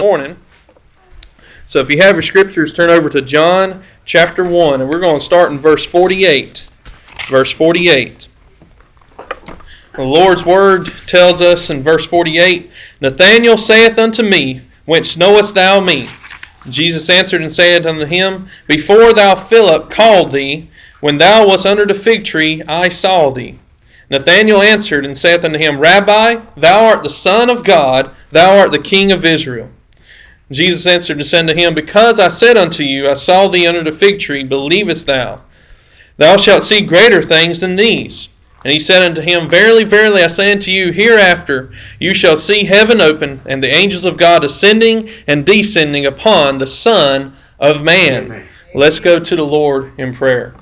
morning. So if you have your scriptures, turn over to John chapter 1, and we're going to start in verse 48. Verse 48. The Lord's word tells us in verse 48 Nathanael saith unto me, Whence knowest thou me? Jesus answered and said unto him, Before thou Philip called thee, when thou wast under the fig tree, I saw thee. Nathanael answered and saith unto him, Rabbi, thou art the Son of God, thou art the King of Israel. Jesus answered and said unto him, Because I said unto you, I saw thee under the fig tree, believest thou? Thou shalt see greater things than these. And he said unto him, Verily, verily, I say unto you, hereafter you shall see heaven open, and the angels of God ascending and descending upon the Son of Man. Amen. Let's go to the Lord in prayer.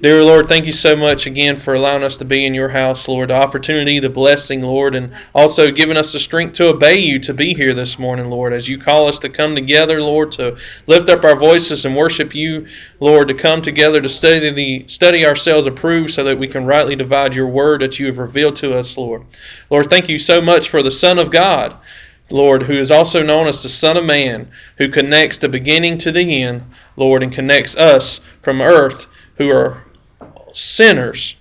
Dear Lord, thank you so much again for allowing us to be in your house, Lord. The opportunity, the blessing, Lord, and also giving us the strength to obey you to be here this morning, Lord, as you call us to come together, Lord, to lift up our voices and worship you, Lord, to come together to study the study ourselves approved so that we can rightly divide your word that you have revealed to us, Lord. Lord, thank you so much for the Son of God. Lord, who is also known as the Son of Man, who connects the beginning to the end, Lord, and connects us from earth who are sinners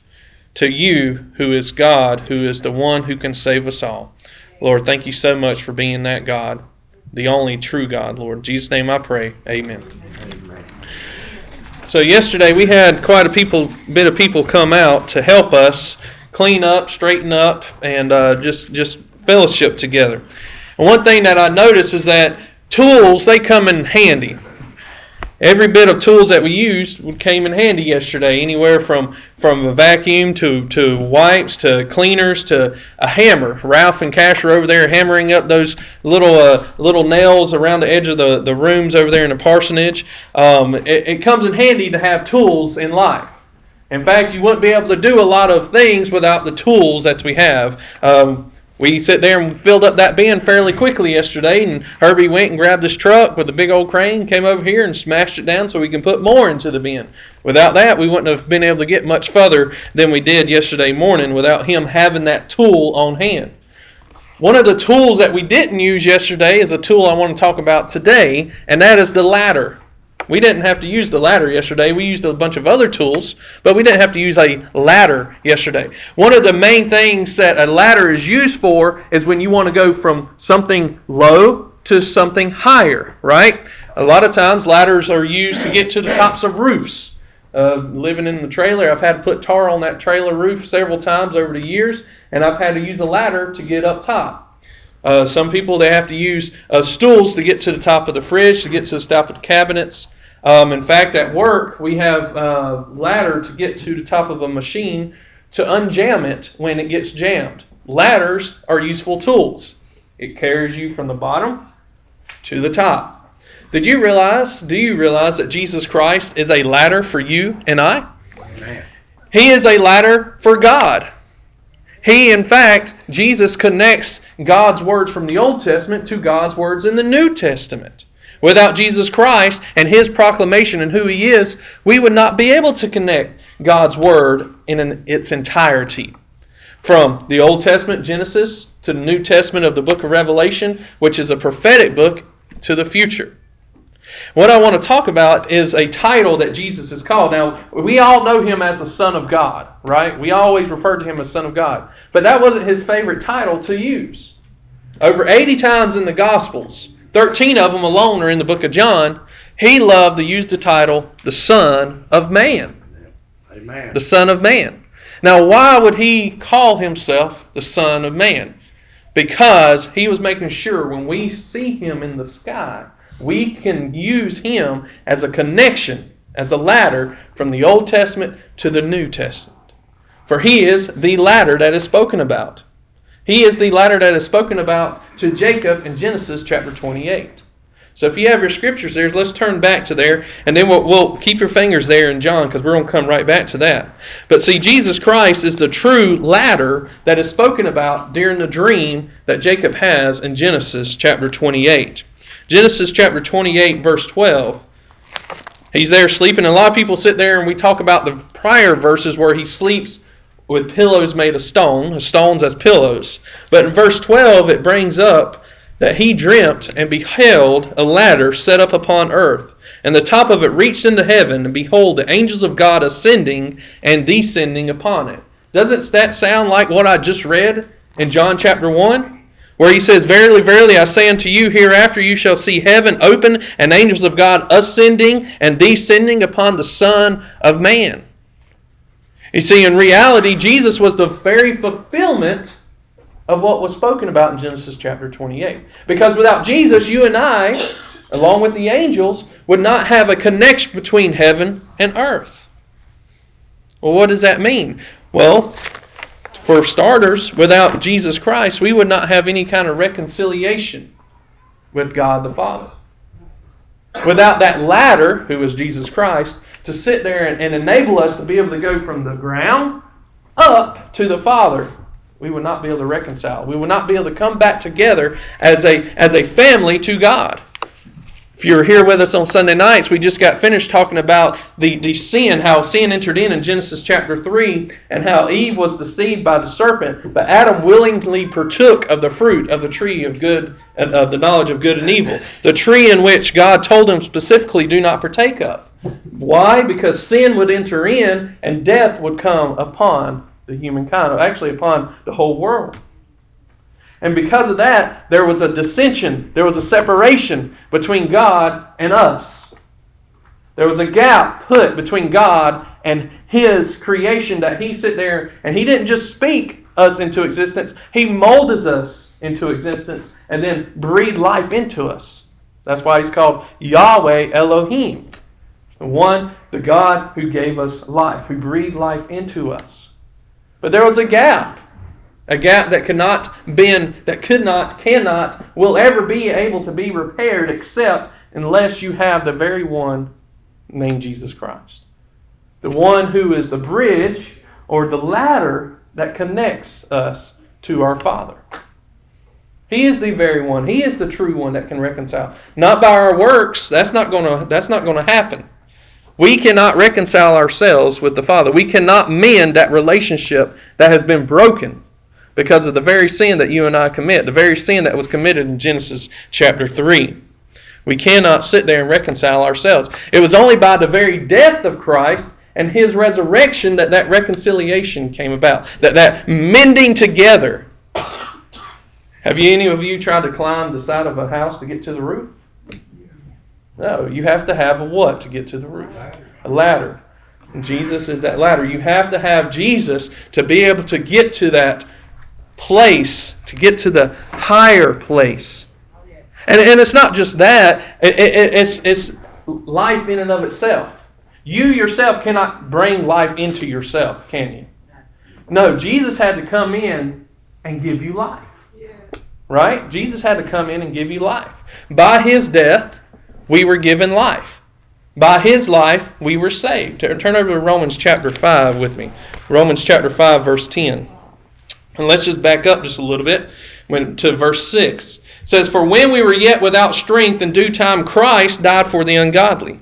to you, who is God, who is the one who can save us all. Lord, thank you so much for being that God, the only true God, Lord. In Jesus' name I pray. Amen. Amen. So yesterday we had quite a people, bit of people come out to help us clean up, straighten up, and uh, just just fellowship together. And one thing that I noticed is that tools they come in handy every bit of tools that we used came in handy yesterday. Anywhere from from a vacuum to to wipes to cleaners to a hammer. Ralph and Cash are over there hammering up those little uh, little nails around the edge of the the rooms over there in the parsonage. Um, it, it comes in handy to have tools in life. In fact, you wouldn't be able to do a lot of things without the tools that we have. Um, we sit there and filled up that bin fairly quickly yesterday, and Herbie went and grabbed this truck with a big old crane, came over here and smashed it down so we can put more into the bin. Without that, we wouldn't have been able to get much further than we did yesterday morning without him having that tool on hand. One of the tools that we didn't use yesterday is a tool I want to talk about today, and that is the ladder. We didn't have to use the ladder yesterday. We used a bunch of other tools, but we didn't have to use a ladder yesterday. One of the main things that a ladder is used for is when you want to go from something low to something higher, right? A lot of times ladders are used to get to the tops of roofs. Uh, living in the trailer, I've had to put tar on that trailer roof several times over the years, and I've had to use a ladder to get up top. Uh, some people they have to use uh, stools to get to the top of the fridge, to get to the top of the cabinets. Um, in fact, at work, we have a ladder to get to the top of a machine to unjam it when it gets jammed. Ladders are useful tools. It carries you from the bottom to the top. Did you realize, do you realize that Jesus Christ is a ladder for you and I? Amen. He is a ladder for God. He, in fact, Jesus connects God's words from the Old Testament to God's words in the New Testament. Without Jesus Christ and his proclamation and who he is, we would not be able to connect God's word in an, its entirety. From the Old Testament, Genesis, to the New Testament of the book of Revelation, which is a prophetic book to the future. What I want to talk about is a title that Jesus is called. Now, we all know him as the Son of God, right? We always refer to him as Son of God. But that wasn't his favorite title to use. Over 80 times in the Gospels, 13 of them alone are in the book of John. He loved to use the title the Son of Man. Amen. The Son of Man. Now, why would he call himself the Son of Man? Because he was making sure when we see him in the sky, we can use him as a connection, as a ladder from the Old Testament to the New Testament. For he is the ladder that is spoken about. He is the ladder that is spoken about to Jacob in Genesis chapter 28. So if you have your scriptures there, let's turn back to there, and then we'll, we'll keep your fingers there in John because we're going to come right back to that. But see, Jesus Christ is the true ladder that is spoken about during the dream that Jacob has in Genesis chapter 28. Genesis chapter 28, verse 12. He's there sleeping. A lot of people sit there and we talk about the prior verses where he sleeps with pillows made of stone, stones as pillows. But in verse 12, it brings up that he dreamt and beheld a ladder set up upon earth, and the top of it reached into heaven, and behold, the angels of God ascending and descending upon it. Doesn't that sound like what I just read in John chapter 1? Where he says, Verily, verily, I say unto you, hereafter you shall see heaven open, and angels of God ascending and descending upon the Son of Man. You see, in reality, Jesus was the very fulfillment of what was spoken about in Genesis chapter 28. Because without Jesus, you and I, along with the angels, would not have a connection between heaven and earth. Well, what does that mean? Well, for starters, without Jesus Christ, we would not have any kind of reconciliation with God the Father. Without that ladder, who is Jesus Christ, to sit there and, and enable us to be able to go from the ground up to the Father, we would not be able to reconcile. We would not be able to come back together as a, as a family to God. If you were here with us on Sunday nights, we just got finished talking about the, the sin, how sin entered in in Genesis chapter 3, and how Eve was deceived by the serpent, but Adam willingly partook of the fruit of the tree of good, and of the knowledge of good and evil, the tree in which God told him specifically, do not partake of. Why? Because sin would enter in and death would come upon the humankind, actually upon the whole world. And because of that, there was a dissension, there was a separation between God and us. There was a gap put between God and His creation that He sit there and He didn't just speak us into existence, He molds us into existence and then breathed life into us. That's why He's called Yahweh Elohim. The one, the God who gave us life, who breathed life into us. But there was a gap a gap that cannot bend, that could not, cannot, will ever be able to be repaired except unless you have the very one named Jesus Christ. The one who is the bridge or the ladder that connects us to our Father. He is the very one. He is the true one that can reconcile. Not by our works. That's not going to that's not going to happen. We cannot reconcile ourselves with the Father. We cannot mend that relationship that has been broken because of the very sin that you and I commit, the very sin that was committed in Genesis chapter 3. We cannot sit there and reconcile ourselves. It was only by the very death of Christ and his resurrection that that reconciliation came about, that that mending together. Have you any of you tried to climb the side of a house to get to the roof? No, you have to have a what to get to the roof? A ladder. And Jesus is that ladder. You have to have Jesus to be able to get to that place, to get to the higher place. And, and it's not just that, it, it, it's, it's life in and of itself. You yourself cannot bring life into yourself, can you? No, Jesus had to come in and give you life. Right? Jesus had to come in and give you life. By his death, we were given life. By his life, we were saved. Turn over to Romans chapter 5 with me. Romans chapter 5, verse 10. And let's just back up just a little bit when, to verse 6. It says, For when we were yet without strength, in due time Christ died for the ungodly.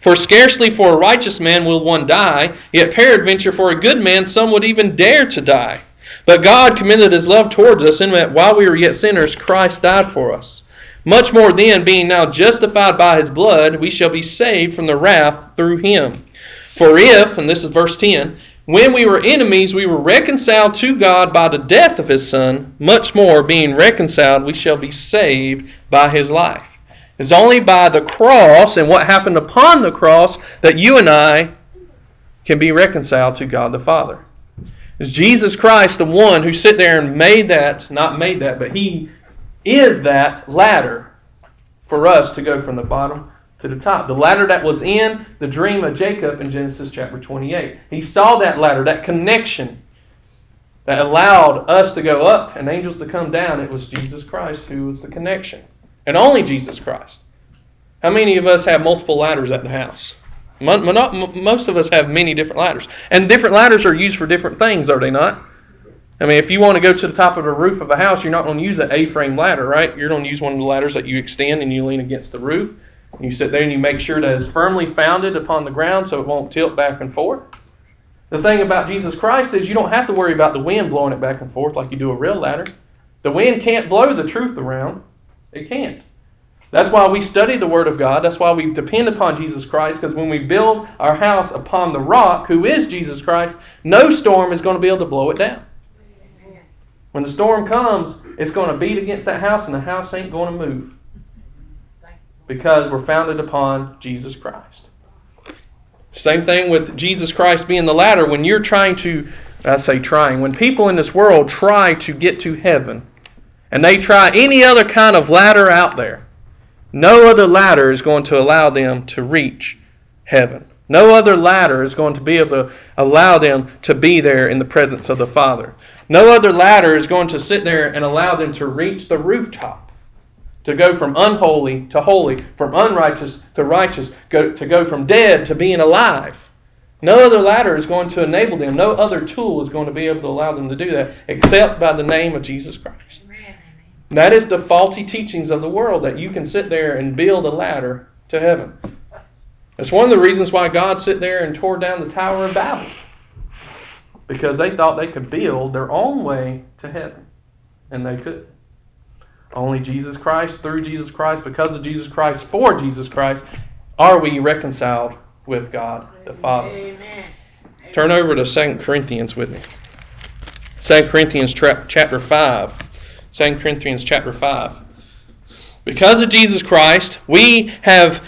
For scarcely for a righteous man will one die, yet peradventure for a good man some would even dare to die. But God commended his love towards us, in that while we were yet sinners, Christ died for us. Much more then, being now justified by his blood, we shall be saved from the wrath through him. For if, and this is verse 10, when we were enemies, we were reconciled to God by the death of his Son. Much more, being reconciled, we shall be saved by his life. It's only by the cross and what happened upon the cross that you and I can be reconciled to God the Father. It's Jesus Christ the one who sit there and made that, not made that, but he is that ladder for us to go from the bottom to the top. The ladder that was in the dream of Jacob in Genesis chapter 28. He saw that ladder, that connection that allowed us to go up and angels to come down. It was Jesus Christ who was the connection. And only Jesus Christ. How many of us have multiple ladders at the house? Most of us have many different ladders. And different ladders are used for different things, are they not? I mean, if you want to go to the top of the roof of a house, you're not going to use an A-frame ladder, right? You're going to use one of the ladders that you extend and you lean against the roof. You sit there and you make sure that it's firmly founded upon the ground so it won't tilt back and forth. The thing about Jesus Christ is you don't have to worry about the wind blowing it back and forth like you do a real ladder. The wind can't blow the truth around. It can't. That's why we study the Word of God. That's why we depend upon Jesus Christ, because when we build our house upon the rock, who is Jesus Christ, no storm is going to be able to blow it down. When the storm comes, it's going to beat against that house, and the house ain't going to move. Because we're founded upon Jesus Christ. Same thing with Jesus Christ being the ladder. When you're trying to, I say trying, when people in this world try to get to heaven, and they try any other kind of ladder out there, no other ladder is going to allow them to reach heaven. No other ladder is going to be able to allow them to be there in the presence of the Father. No other ladder is going to sit there and allow them to reach the rooftop. To go from unholy to holy, from unrighteous to righteous, go, to go from dead to being alive. No other ladder is going to enable them. No other tool is going to be able to allow them to do that except by the name of Jesus Christ. That is the faulty teachings of the world that you can sit there and build a ladder to heaven. That's one of the reasons why God sit there and tore down the Tower of Babel. Because they thought they could build their own way to heaven. And they could. Only Jesus Christ, through Jesus Christ, because of Jesus Christ, for Jesus Christ, are we reconciled with God the Father. Amen. Turn over to 2 Corinthians with me. 2 Corinthians tra- chapter 5. 2 Corinthians chapter 5. Because of Jesus Christ, we have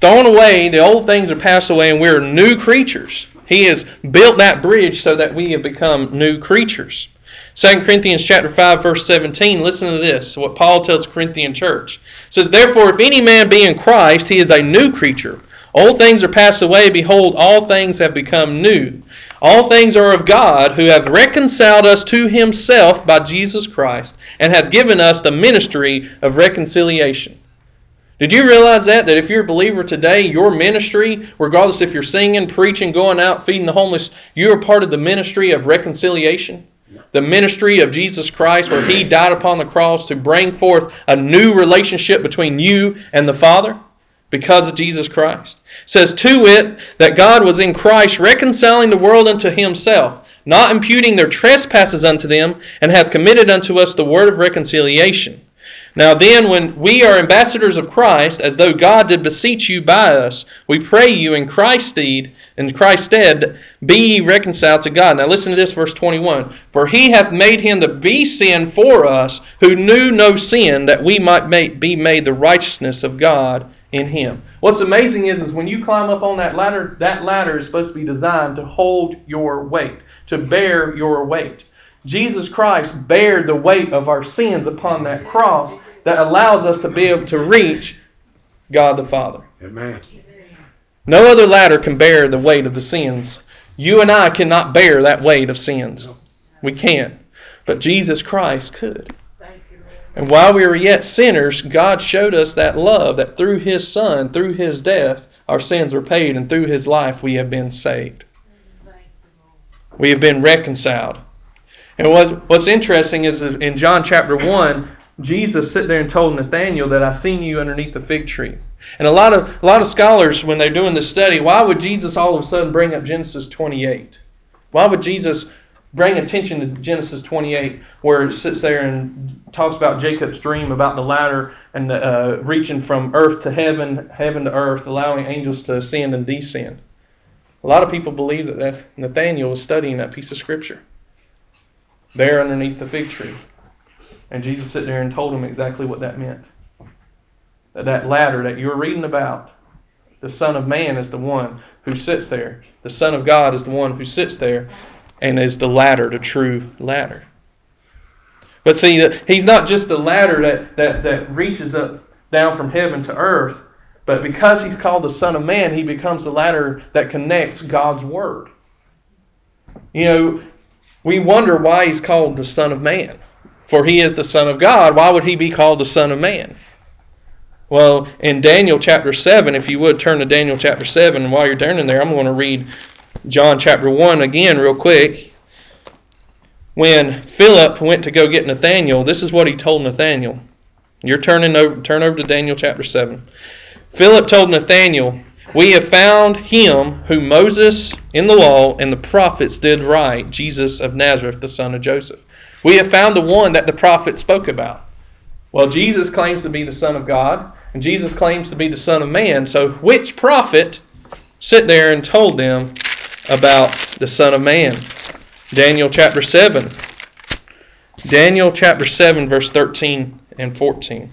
thrown away, the old things are passed away, and we're new creatures. He has built that bridge so that we have become new creatures. 2 Corinthians chapter 5 verse 17 listen to this what Paul tells the Corinthian church it says therefore if any man be in Christ he is a new creature old things are passed away behold all things have become new all things are of God, who hath reconciled us to himself by Jesus Christ, and hath given us the ministry of reconciliation. Did you realize that? That if you're a believer today, your ministry, regardless if you're singing, preaching, going out, feeding the homeless, you are part of the ministry of reconciliation? The ministry of Jesus Christ, where He died upon the cross to bring forth a new relationship between you and the Father? because of Jesus Christ. It says, To it, that God was in Christ reconciling the world unto himself, not imputing their trespasses unto them, and hath committed unto us the word of reconciliation. Now then, when we are ambassadors of Christ, as though God did beseech you by us, we pray you in Christ's stead, in Christ's stead, be ye reconciled to God. Now listen to this, verse 21. For he hath made him to be sin for us, who knew no sin, that we might be made the righteousness of God in him. What's amazing is, is when you climb up on that ladder, that ladder is supposed to be designed to hold your weight, to bear your weight. Jesus Christ bared the weight of our sins upon that cross that allows us to be able to reach God the Father. Amen. No other ladder can bear the weight of the sins. You and I cannot bear that weight of sins. We can't. But Jesus Christ could. And while we were yet sinners, God showed us that love, that through His Son, through His death, our sins were paid, and through His life we have been saved. We have been reconciled. And what's, what's interesting is in John chapter 1, Jesus sat there and told Nathanael that I seen you underneath the fig tree. And a lot of a lot of scholars, when they're doing this study, why would Jesus all of a sudden bring up Genesis 28? Why would Jesus bring attention to Genesis 28, where it sits there and talks about Jacob's dream about the ladder and the, uh, reaching from earth to heaven, heaven to earth, allowing angels to ascend and descend. A lot of people believe that Nathaniel was studying that piece of scripture there underneath the fig tree. And Jesus sat there and told him exactly what that meant. That that ladder that you're reading about, the Son of Man is the one who sits there. The Son of God is the one who sits there and is the ladder, the true ladder. But see, he's not just the ladder that, that, that reaches up down from heaven to earth, but because he's called the Son of Man, he becomes the ladder that connects God's Word. You know, we wonder why he's called the Son of Man. For he is the Son of God. Why would he be called the Son of Man? Well, in Daniel chapter 7, if you would turn to Daniel chapter 7, and while you're turning there, I'm going to read John chapter 1 again, real quick. When Philip went to go get Nathanael, this is what he told Nathanael. You're turning over, turn over to Daniel chapter 7. Philip told Nathanael, We have found him whom Moses in the law and the prophets did write, Jesus of Nazareth, the son of Joseph. We have found the one that the prophets spoke about. Well, Jesus claims to be the Son of God, and Jesus claims to be the Son of Man. So, which prophet sit there and told them about the Son of Man? Daniel chapter 7. Daniel chapter 7, verse 13 and 14.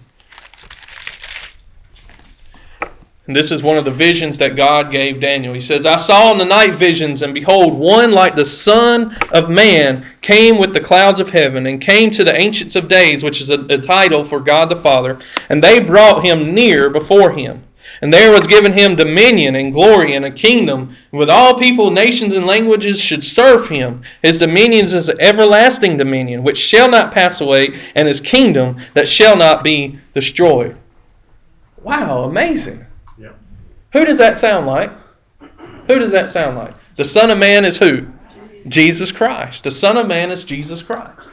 And this is one of the visions that God gave Daniel. He says, I saw in the night visions, and behold, one like the Son of Man came with the clouds of heaven, and came to the Ancients of Days, which is a, a title for God the Father, and they brought him near before him. And there was given him dominion and glory and a kingdom, with all people, nations, and languages should serve him. His dominion is an everlasting dominion, which shall not pass away, and his kingdom that shall not be destroyed. Wow, amazing. Who does that sound like? Who does that sound like? The Son of Man is who? Jesus Christ. The Son of Man is Jesus Christ.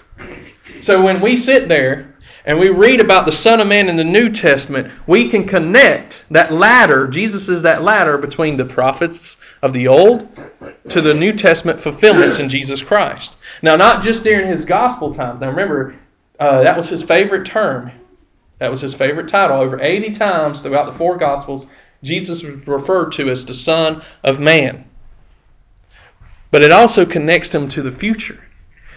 So when we sit there and we read about the Son of Man in the New Testament, we can connect that ladder. Jesus is that ladder between the prophets of the Old to the New Testament fulfillments in Jesus Christ. Now, not just during his gospel times. Now, remember, uh, that was his favorite term. That was his favorite title. Over 80 times throughout the four gospels, Jesus was referred to as the Son of Man. But it also connects him to the future.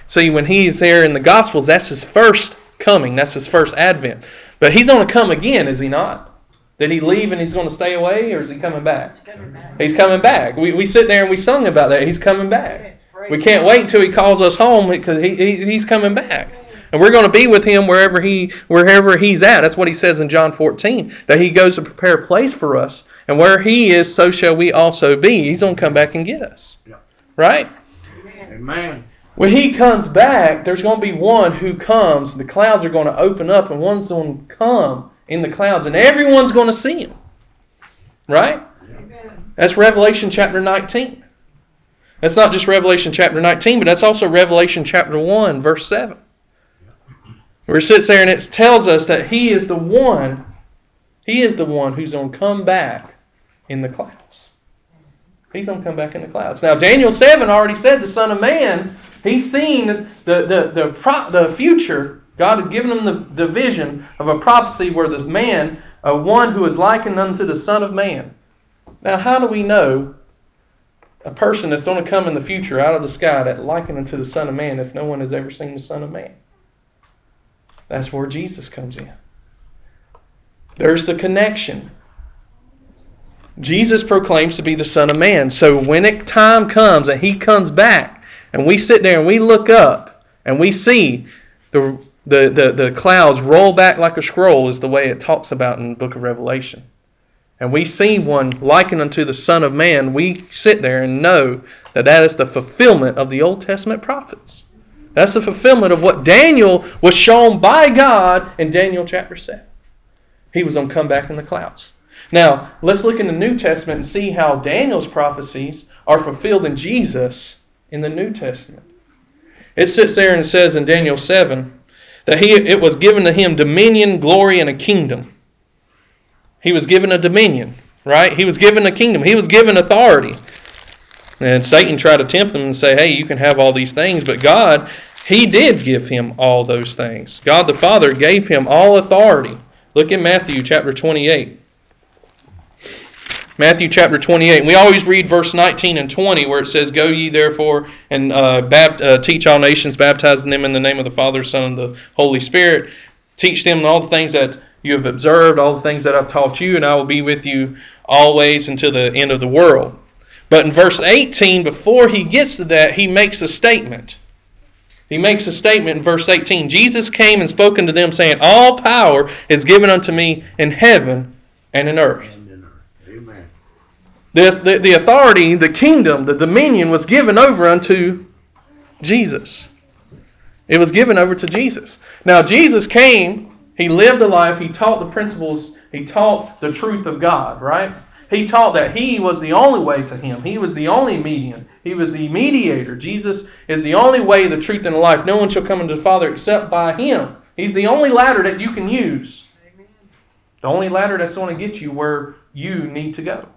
See, when he's there in the Gospels, that's his first coming, that's his first advent. But he's going to come again, is he not? Did he leave and he's going to stay away, or is he coming back? He's coming back. He's coming back. We, we sit there and we sung about that. He's coming back. We can't wait until he calls us home because he, he, he's coming back. And we're going to be with him wherever he wherever he's at. That's what he says in John 14, that he goes to prepare a place for us. And where he is, so shall we also be. He's going to come back and get us. Right? Amen. When he comes back, there's going to be one who comes. The clouds are going to open up, and one's going to come in the clouds, and everyone's going to see him. Right? That's Revelation chapter 19. That's not just Revelation chapter 19, but that's also Revelation chapter 1, verse 7 where it sits there and it tells us that he is the one, he is the one who's going to come back in the clouds. He's going to come back in the clouds. Now, Daniel 7 already said the Son of Man, he's seen the, the, the, the future. God had given him the, the vision of a prophecy where the man, uh, one who is likened unto the Son of Man. Now, how do we know a person that's going to come in the future out of the sky that likened unto the Son of Man if no one has ever seen the Son of Man? That's where Jesus comes in. There's the connection. Jesus proclaims to be the Son of Man. So when it time comes and he comes back, and we sit there and we look up and we see the, the, the, the clouds roll back like a scroll, is the way it talks about in the book of Revelation. And we see one likened unto the Son of Man, we sit there and know that that is the fulfillment of the Old Testament prophets. That's the fulfillment of what Daniel was shown by God in Daniel chapter 7. He was going to come back in the clouds. Now, let's look in the New Testament and see how Daniel's prophecies are fulfilled in Jesus in the New Testament. It sits there and says in Daniel 7 that he, it was given to him dominion, glory, and a kingdom. He was given a dominion, right? He was given a kingdom. He was given authority. And Satan tried to tempt him and say, hey, you can have all these things, but God he did give him all those things. God the Father gave him all authority. Look at Matthew chapter 28. Matthew chapter 28. We always read verse 19 and 20 where it says, Go ye therefore and uh, bapt- uh, teach all nations, baptizing them in the name of the Father, Son, and the Holy Spirit. Teach them all the things that you have observed, all the things that I've taught you, and I will be with you always until the end of the world. But in verse 18, before he gets to that, he makes a statement. He makes a statement in verse 18 Jesus came and spoke unto them, saying, All power is given unto me in heaven and in earth. Amen. The, the, the authority, the kingdom, the dominion was given over unto Jesus. It was given over to Jesus. Now, Jesus came, he lived a life, he taught the principles, he taught the truth of God, right? He taught that he was the only way to him. He was the only median. He was the mediator. Jesus is the only way, the truth, and the life. No one shall come into the Father except by him. He's the only ladder that you can use. The only ladder that's going to get you where you need to go.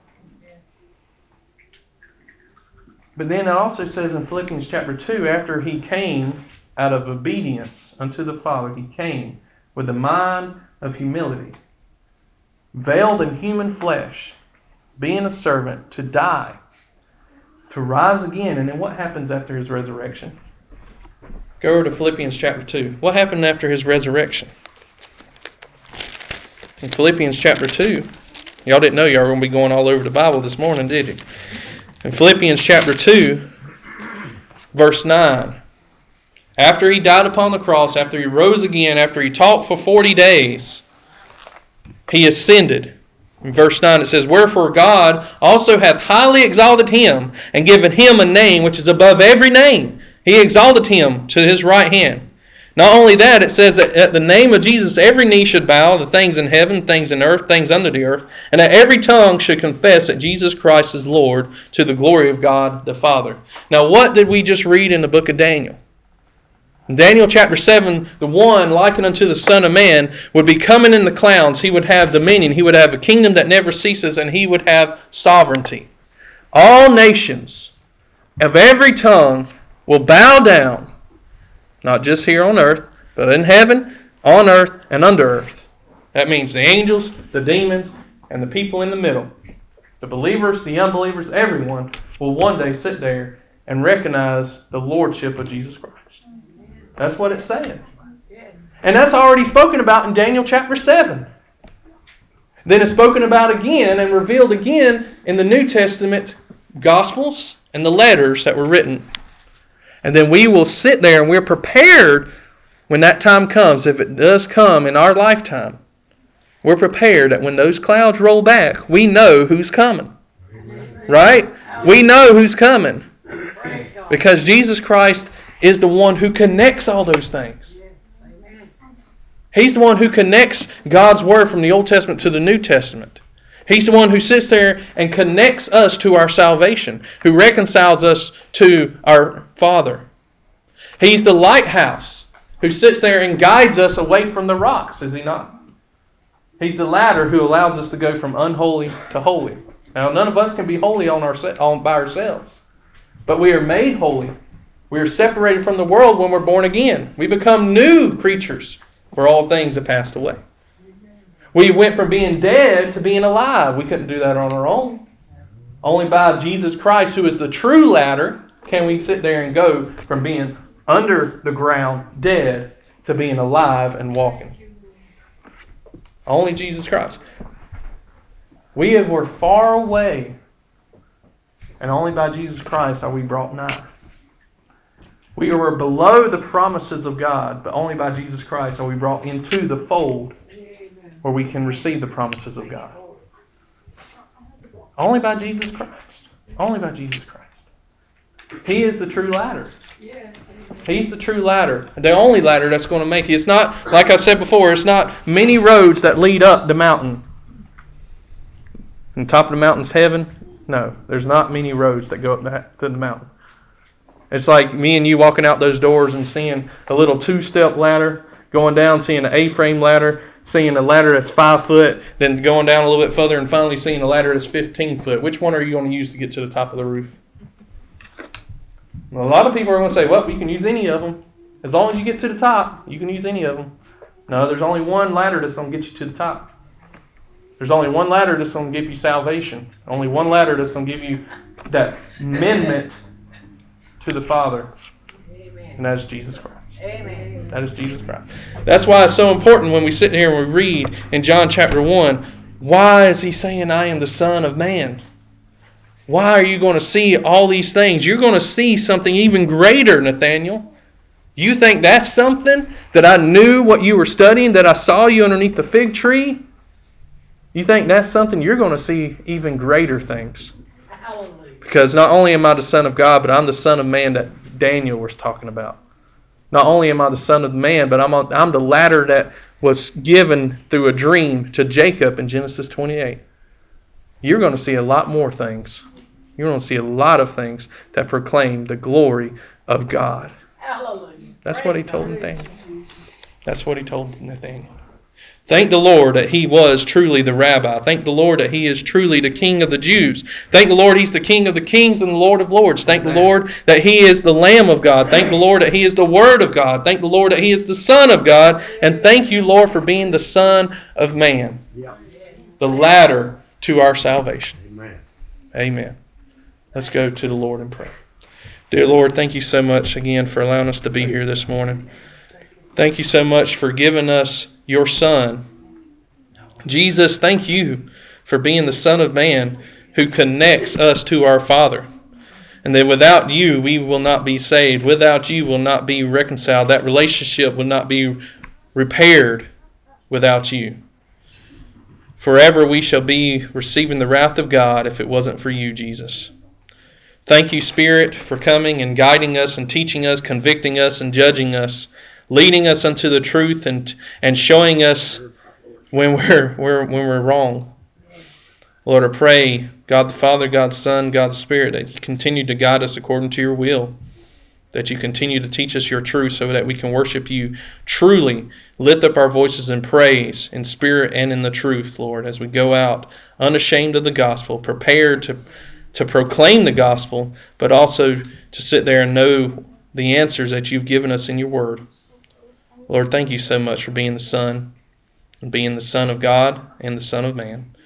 But then it also says in Philippians chapter 2, after he came out of obedience unto the Father, he came with the mind of humility, veiled in human flesh, being a servant, to die, to rise again. And then what happens after his resurrection? Go over to Philippians chapter 2. What happened after his resurrection? In Philippians chapter 2, y'all didn't know y'all were going to be going all over the Bible this morning, did you? In Philippians chapter 2, verse 9. After he died upon the cross, after he rose again, after he taught for 40 days, he ascended. In verse 9 it says, Wherefore God also hath highly exalted him, and given him a name which is above every name. He exalted him to his right hand. Not only that, it says that at the name of Jesus every knee should bow, the things in heaven, things in earth, things under the earth, and that every tongue should confess that Jesus Christ is Lord to the glory of God the Father. Now, what did we just read in the book of Daniel? In Daniel chapter 7, the one likened unto the Son of Man would be coming in the clouds. He would have dominion. He would have a kingdom that never ceases, and he would have sovereignty. All nations of every tongue will bow down, not just here on earth, but in heaven, on earth, and under earth. That means the angels, the demons, and the people in the middle. The believers, the unbelievers, everyone will one day sit there and recognize the lordship of Jesus Christ. That's what it's saying. And that's already spoken about in Daniel chapter 7. Then it's spoken about again and revealed again in the New Testament Gospels and the letters that were written. And then we will sit there and we're prepared when that time comes, if it does come in our lifetime. We're prepared that when those clouds roll back, we know who's coming. Right? We know who's coming. Because Jesus Christ is the one who connects all those things. He's the one who connects God's Word from the Old Testament to the New Testament. He's the one who sits there and connects us to our salvation, who reconciles us to our Father. He's the lighthouse who sits there and guides us away from the rocks, is he not? He's the ladder who allows us to go from unholy to holy. Now, none of us can be holy on our, on, by ourselves, but we are made holy we are separated from the world when we're born again. We become new creatures for all things have passed away. We went from being dead to being alive. We couldn't do that on our own. Only by Jesus Christ, who is the true ladder, can we sit there and go from being under the ground, dead, to being alive and walking. Only Jesus Christ. We were far away, and only by Jesus Christ are we brought nigh. We were below the promises of God, but only by Jesus Christ are we brought into the fold where we can receive the promises of God. Only by Jesus Christ. Only by Jesus Christ. He is the true ladder. Yes. He's the true ladder. The only ladder that's going to make you. It's not, like I said before, it's not many roads that lead up the mountain. And top of the mountain's heaven. No, there's not many roads that go up to the mountain. It's like me and you walking out those doors and seeing a little two step ladder, going down, seeing an A frame ladder, seeing a ladder that's five foot, then going down a little bit further and finally seeing a ladder that's 15 foot. Which one are you going to use to get to the top of the roof? A lot of people are going to say, well, you can use any of them. As long as you get to the top, you can use any of them. No, there's only one ladder that's going to get you to the top. There's only one ladder that's going to give you salvation. Only one ladder that's going to give you that amendment to the Father, Amen. and that is Jesus Christ. Amen. That is Jesus Christ. That's why it's so important when we sit here and we read in John chapter 1 why is he saying, I am the Son of Man? Why are you going to see all these things? You're going to see something even greater, Nathaniel. You think that's something that I knew what you were studying, that I saw you underneath the fig tree? You think that's something you're going to see even greater things? Because not only am I the Son of God, but I'm the Son of Man that Daniel was talking about. Not only am I the Son of Man, but I'm, I'm the ladder that was given through a dream to Jacob in Genesis 28. You're going to see a lot more things. You're going to see a lot of things that proclaim the glory of God. Hallelujah. That's what he told Nathaniel. That's what he told Nathaniel. Thank the Lord that He was truly the rabbi. Thank the Lord that He is truly the King of the Jews. Thank the Lord He's the King of the kings and the Lord of lords. Thank the Lord that He is the Lamb of God. Thank the Lord that He is the Word of God. Thank the Lord that He is the Son of God. And thank you, Lord, for being the Son of Man, the ladder to our salvation. Amen. Amen. Let's go to the Lord in prayer. Dear Lord, thank you so much again for allowing us to be here this morning. Thank you so much for giving us your Son. Jesus, thank you for being the Son of Man who connects us to our Father. And that without you, we will not be saved. Without you, will not be reconciled. That relationship will not be repaired without you. Forever we shall be receiving the wrath of God if it wasn't for you, Jesus. Thank you, Spirit, for coming and guiding us and teaching us, convicting us and judging us leading us unto the truth and and showing us when we're, we're when we're wrong. Lord, I pray, God the Father, God the Son, God the Spirit, that you continue to guide us according to your will. That you continue to teach us your truth so that we can worship you truly. Lift up our voices in praise, in spirit and in the truth, Lord, as we go out unashamed of the gospel, prepared to, to proclaim the gospel, but also to sit there and know the answers that you've given us in your word. Lord, thank you so much for being the Son, and being the Son of God and the Son of Man.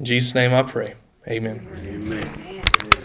In Jesus' name I pray. Amen. Amen.